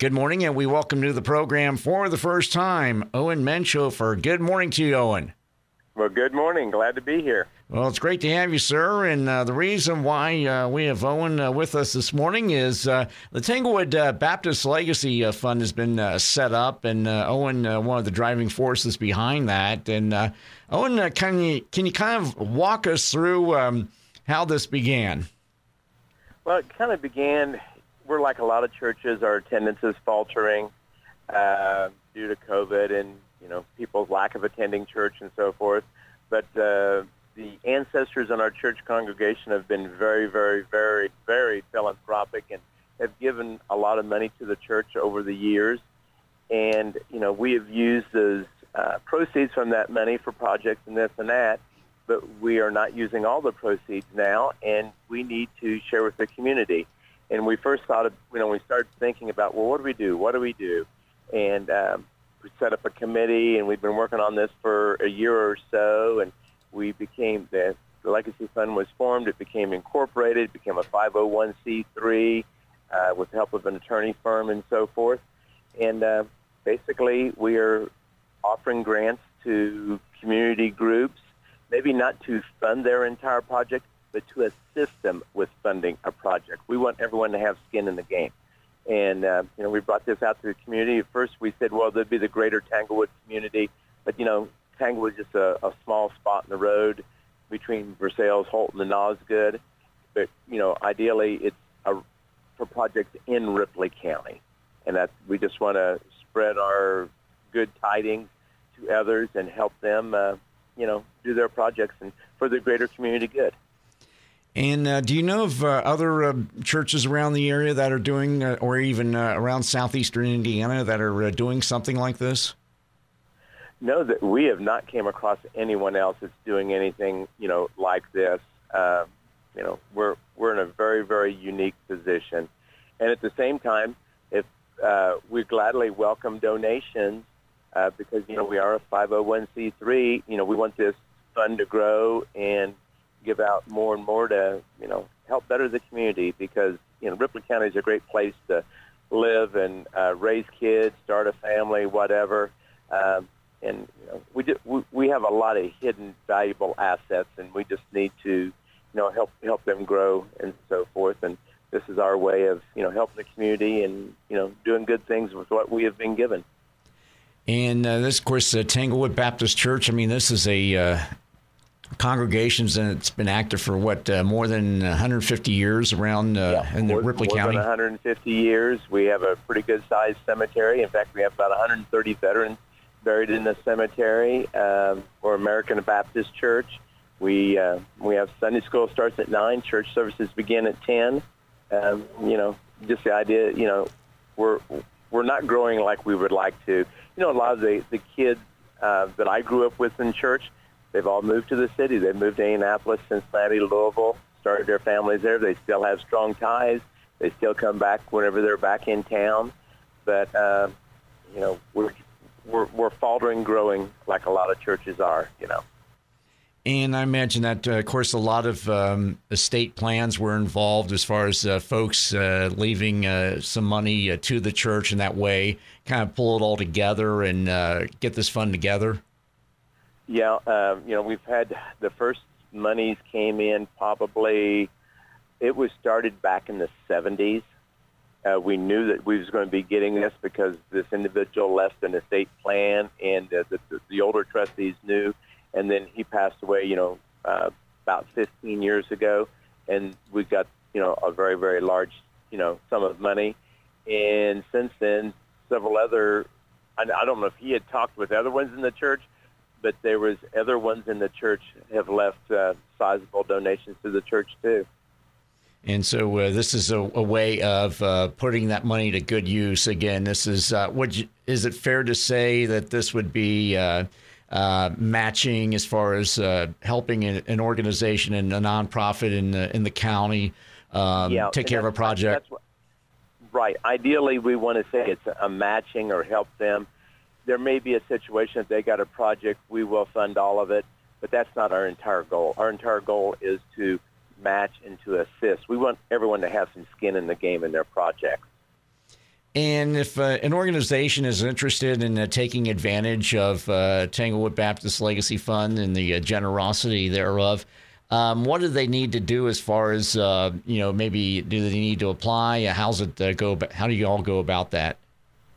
Good morning, and we welcome to the program for the first time Owen Menchhofer. Good morning to you, Owen. Well, good morning. Glad to be here. Well, it's great to have you, sir. And uh, the reason why uh, we have Owen uh, with us this morning is uh, the Tanglewood uh, Baptist Legacy uh, Fund has been set up, and Owen, one of the driving forces behind that. And Owen, can you can you kind of walk us through um, how this began? Well, it kind of began we're like a lot of churches. Our attendance is faltering uh, due to COVID and you know people's lack of attending church and so forth. But uh, the ancestors in our church congregation have been very, very, very, very philanthropic and have given a lot of money to the church over the years. And you know we have used those uh, proceeds from that money for projects and this and that. But we are not using all the proceeds now, and we need to share with the community and we first thought of, you know, we started thinking about, well, what do we do? What do we do? And um, we set up a committee, and we've been working on this for a year or so, and we became, the, the Legacy Fund was formed. It became incorporated, became a 501c3 uh, with the help of an attorney firm and so forth. And uh, basically, we are offering grants to community groups, maybe not to fund their entire project, but to assist them with funding a project. We want everyone to have skin in the game. And, uh, you know, we brought this out to the community. At first we said, well, there'd be the greater Tanglewood community. But, you know, Tanglewood is just a, a small spot in the road between Versailles, Holton, and Osgood. But, you know, ideally it's a, for projects in Ripley County. And that we just want to spread our good tidings to others and help them, uh, you know, do their projects and for the greater community good. And uh, do you know of uh, other uh, churches around the area that are doing, uh, or even uh, around southeastern Indiana, that are uh, doing something like this? No, that we have not came across anyone else that's doing anything, you know, like this. Um, you know, we're we're in a very very unique position, and at the same time, if we gladly welcome donations because you know we are a 501c3. You know, we want this fund to grow and give out more and more to you know help better the community because you know Ripley County is a great place to live and uh, raise kids, start a family, whatever. Um, and you know, we, just, we we have a lot of hidden valuable assets, and we just need to you know help help them grow and so forth. And this is our way of you know helping the community and you know doing good things with what we have been given. And uh, this, of course, uh, Tanglewood Baptist Church. I mean, this is a uh, congregations, and it's been active for what uh, more than 150 years around uh, yeah, in the more, Ripley more County. Than 150 years. We have a pretty good sized cemetery. In fact, we have about 130 veterans buried in the cemetery. Um, we're American Baptist Church. We uh, we have Sunday school starts at nine. Church services begin at 10. Um, you know, just the idea. You know, we're we're not growing like we would like to. You know, a lot of the the kids uh, that I grew up with in church They've all moved to the city. They've moved to Indianapolis, Cincinnati, Louisville, started their families there. They still have strong ties. They still come back whenever they're back in town. But, uh, you know, we're, we're, we're faltering growing like a lot of churches are, you know. And I imagine that, uh, of course, a lot of um, estate plans were involved as far as uh, folks uh, leaving uh, some money uh, to the church in that way, kind of pull it all together and uh, get this fund together. Yeah, um, you know, we've had the first monies came in probably, it was started back in the 70s. Uh, we knew that we was going to be getting this because this individual left an estate plan and uh, the, the, the older trustees knew. And then he passed away, you know, uh, about 15 years ago. And we got, you know, a very, very large, you know, sum of money. And since then, several other, I, I don't know if he had talked with other ones in the church, but there was other ones in the church have left uh, sizable donations to the church too. And so uh, this is a, a way of uh, putting that money to good use. Again, this is uh, would you, is it fair to say that this would be uh, uh, matching as far as uh, helping an, organization and a nonprofit in the in the county um, yeah, take care of a project? What, right. Ideally, we want to say it's a matching or help them there may be a situation if they got a project, we will fund all of it, but that's not our entire goal. Our entire goal is to match and to assist. We want everyone to have some skin in the game in their projects. And if uh, an organization is interested in uh, taking advantage of uh, Tanglewood Baptist Legacy Fund and the uh, generosity thereof, um, what do they need to do as far as uh, you know? Maybe do they need to apply? How's it uh, go? How do you all go about that?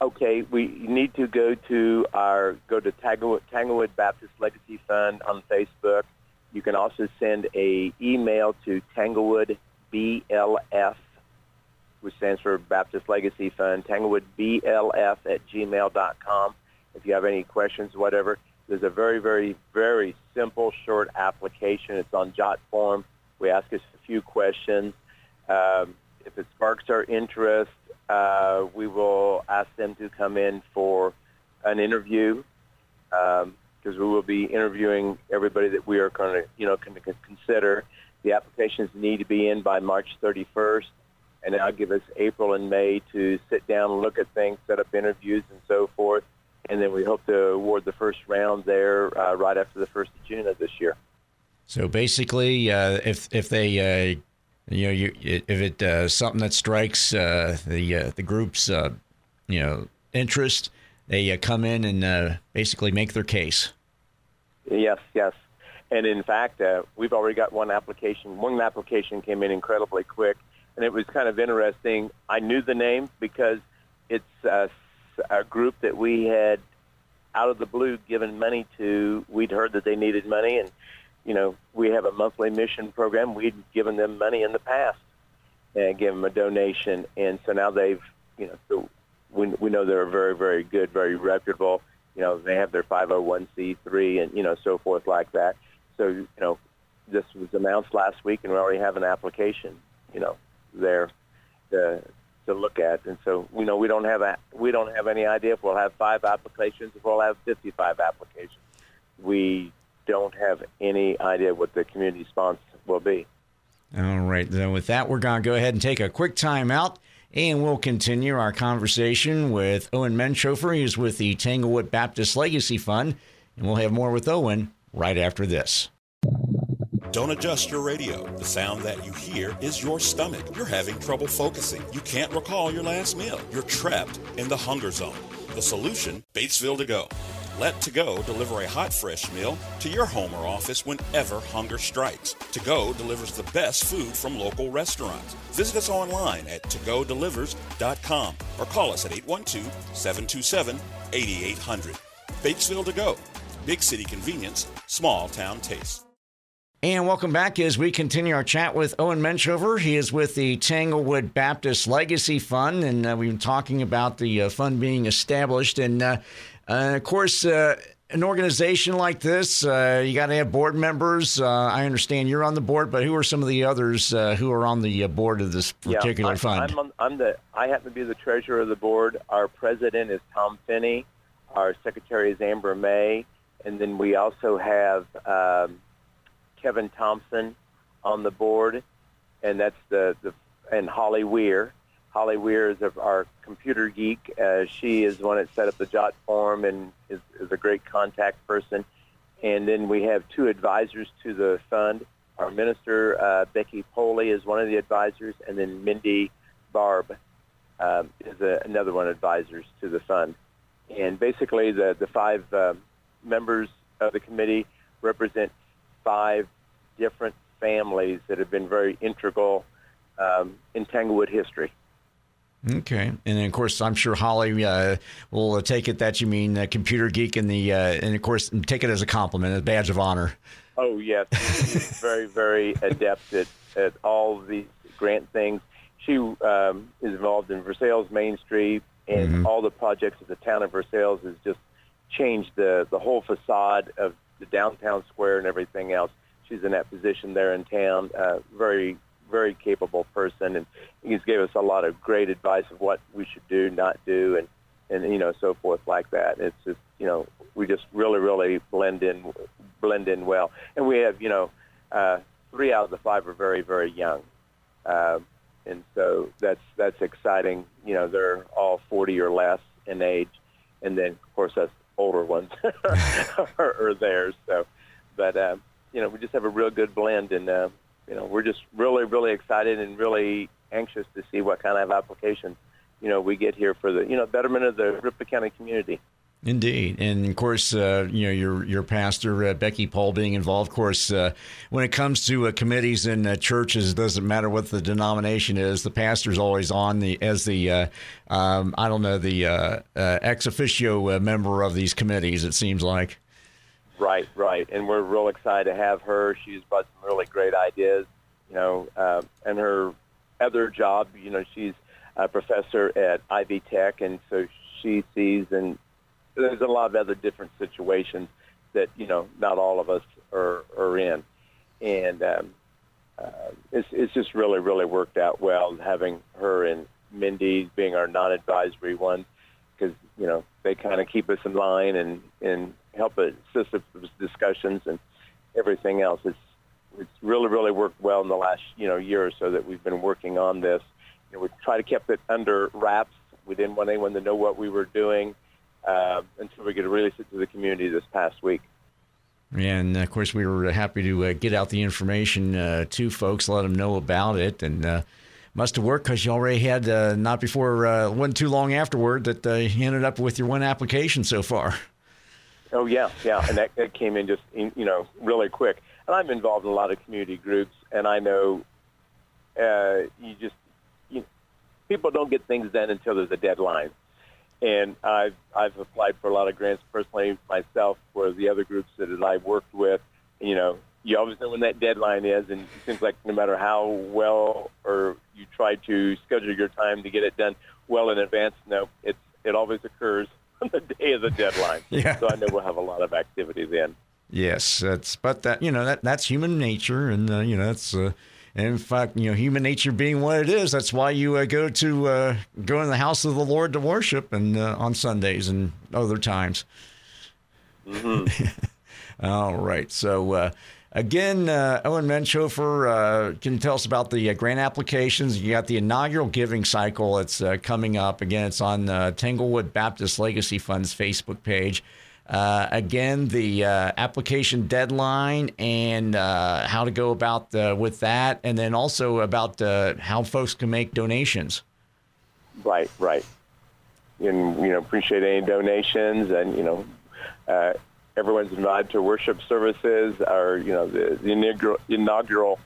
Okay, we need to go to our go to Tanglewood, Tanglewood Baptist Legacy Fund on Facebook. You can also send a email to Tanglewood BLF which stands for Baptist Legacy Fund, Tanglewood BLF at gmail.com. If you have any questions, whatever, there's a very, very, very simple, short application. It's on Jot form. We ask us a few questions. Um, if it sparks our interest, uh, we will ask them to come in for an interview because um, we will be interviewing everybody that we are going to, you know, going to consider. The applications need to be in by March 31st and that'll give us April and May to sit down and look at things, set up interviews and so forth. And then we hope to award the first round there uh, right after the first of June of this year. So basically, uh, if if they uh, you know you, if it uh, something that strikes uh, the uh, the group's you know interest, they come in and basically make their case. Yes, yes. And in fact, we've already got one application. One application came in incredibly quick and it was kind of interesting. I knew the name because it's a, a group that we had out of the blue given money to. We'd heard that they needed money, and you know we have a monthly mission program. We'd given them money in the past and gave them a donation, and so now they've you know so we we know they're very very good, very reputable. You know they have their 501c3 and you know so forth like that. So you know this was announced last week, and we already have an application. You know there to to look at. And so, you know, we don't have a, we don't have any idea if we'll have five applications, if we'll have 55 applications. We don't have any idea what the community response will be. All right. Then with that, we're going to go ahead and take a quick time out. And we'll continue our conversation with Owen Menchhofer. He's with the Tanglewood Baptist Legacy Fund. And we'll have more with Owen right after this. Don't adjust your radio. The sound that you hear is your stomach. You're having trouble focusing. You can't recall your last meal. You're trapped in the hunger zone. The solution Batesville to go. Let To Go deliver a hot, fresh meal to your home or office whenever hunger strikes. To Go delivers the best food from local restaurants. Visit us online at togodelivers.com or call us at 812 727 8800. Batesville To Go. Big city convenience, small town taste. And welcome back as we continue our chat with Owen Menchhofer. He is with the Tanglewood Baptist Legacy Fund, and uh, we've been talking about the uh, fund being established. And uh, uh of course, uh, an organization like this, uh, you got to have board members. I understand you're on the board, but who are some of the others who are on the board of this particular yeah, I, fund? I'm, on, I'm, the. I happen to be the treasurer of the board. Our president is Tom Finney. Our secretary is Amber May, and then we also have. Um, Kevin Thompson on the board, and that's the, the and Holly Weir. Holly Weir is our computer geek. Uh, she is the one that set up the Jot form and is, is a great contact person. And then we have two advisors to the fund. Our minister, uh, Becky Poley, is one of the advisors, and then Mindy Barb um, is a, another one of advisors to the fund. And basically, the, the five uh, members of the committee represent five different families that have been very integral um, in Tanglewood history. Okay, and then of course I'm sure Holly uh, will take it that you mean uh, computer geek and the uh, and of course take it as a compliment, a badge of honor. Oh yes, she's very very adept at, at all these grant things. She um, is involved in Versailles Main Street and mm-hmm. all the projects of the town of Versailles has just changed the the whole facade of the downtown square and everything else she's in that position there in town. Uh, very, very capable person, and he's gave us a lot of great advice of what we should do, not do, and and you know so forth like that. It's just you know we just really, really blend in, blend in well, and we have you know uh, three out of the five are very, very young. Uh, and so that's that's exciting. You know, they're all 40 or less in age, and then of course us older ones are, are there. So, but um, you know, we just have a real good blend, and uh, you know, we're just really, really excited and really anxious to see what kind of application, you know we get here for the you know betterment of the Ripley County community. Indeed, and of course, uh, you know your your pastor uh, Becky Paul being involved. Of course, uh, when it comes to uh, committees in uh, churches, it doesn't matter what the denomination is. The pastor's always on the as the uh, um, I don't know the ex officio member of these committees. It seems like. Right, right, and we're real excited to have her. She's brought some really great ideas, you know, and her other job, you know, she's a professor at Ivy Tech, and so she sees and there's a lot of other different situations that you know not all of us are are in, and um, uh, it's it's just really really worked out well having her and Mindy being our non-advisory ones because you know they kind of keep us in line and and help assist with discussions and everything else. It's it's really really worked well in the last you know year or so that we've been working on this. You know, we try to keep it under wraps. We didn't want anyone to know what we were doing uh, until we could release it to the community this past week. And of course, we were happy to uh, get out the information uh, to folks, let them know about it, and uh, must have worked because you already had uh, not before uh, wasn't too long afterward that uh, you ended up with your one application so far. Oh yeah, yeah, and that, that came in just you know really quick. And I'm involved in a lot of community groups, and I know uh, you just you, people don't get things done until there's a deadline and I've I've applied for a lot of grants personally myself for the other groups that I've worked with. You know, you always know when that deadline is, and it seems like no matter how well or you try to schedule your time to get it done well in advance, no, it's it always occurs on the day of the deadline. yeah. So I know we'll have a lot of activity then. Yes, that's but that you know that that's human nature, and uh, you know that's. Uh, and in fact, you know, human nature being what it is, that's why you uh, go to uh, go in the house of the Lord to worship, and uh, on Sundays and other times. Mm-hmm. All right. So uh, again, uh, Owen Menchhofer, uh, can you tell us about the grant applications? You got the inaugural giving cycle. It's coming up again. It's on Tanglewood Baptist Legacy Fund's Facebook page. Uh, again, the uh, application deadline and uh, how to go about uh, with that, and then also about uh, how folks can make donations. Right, right. And you know, appreciate any donations, and you know, uh, everyone's invited to worship services. Our you know the, the inaugural, inaugural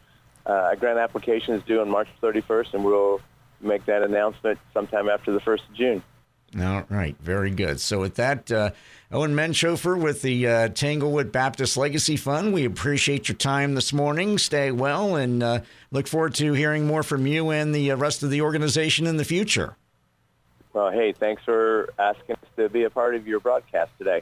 grant application is due on March 31st, and we'll make that announcement sometime after the 1st of June. All right, very good. So with that, uh, Owen Menchhofer with the uh, Tanglewood Baptist Legacy Fund, we appreciate your time this morning. Stay well, and uh, look forward to hearing more from you and the uh, rest of the organization in the future. Well, hey, thanks for asking us to be a part of your broadcast today.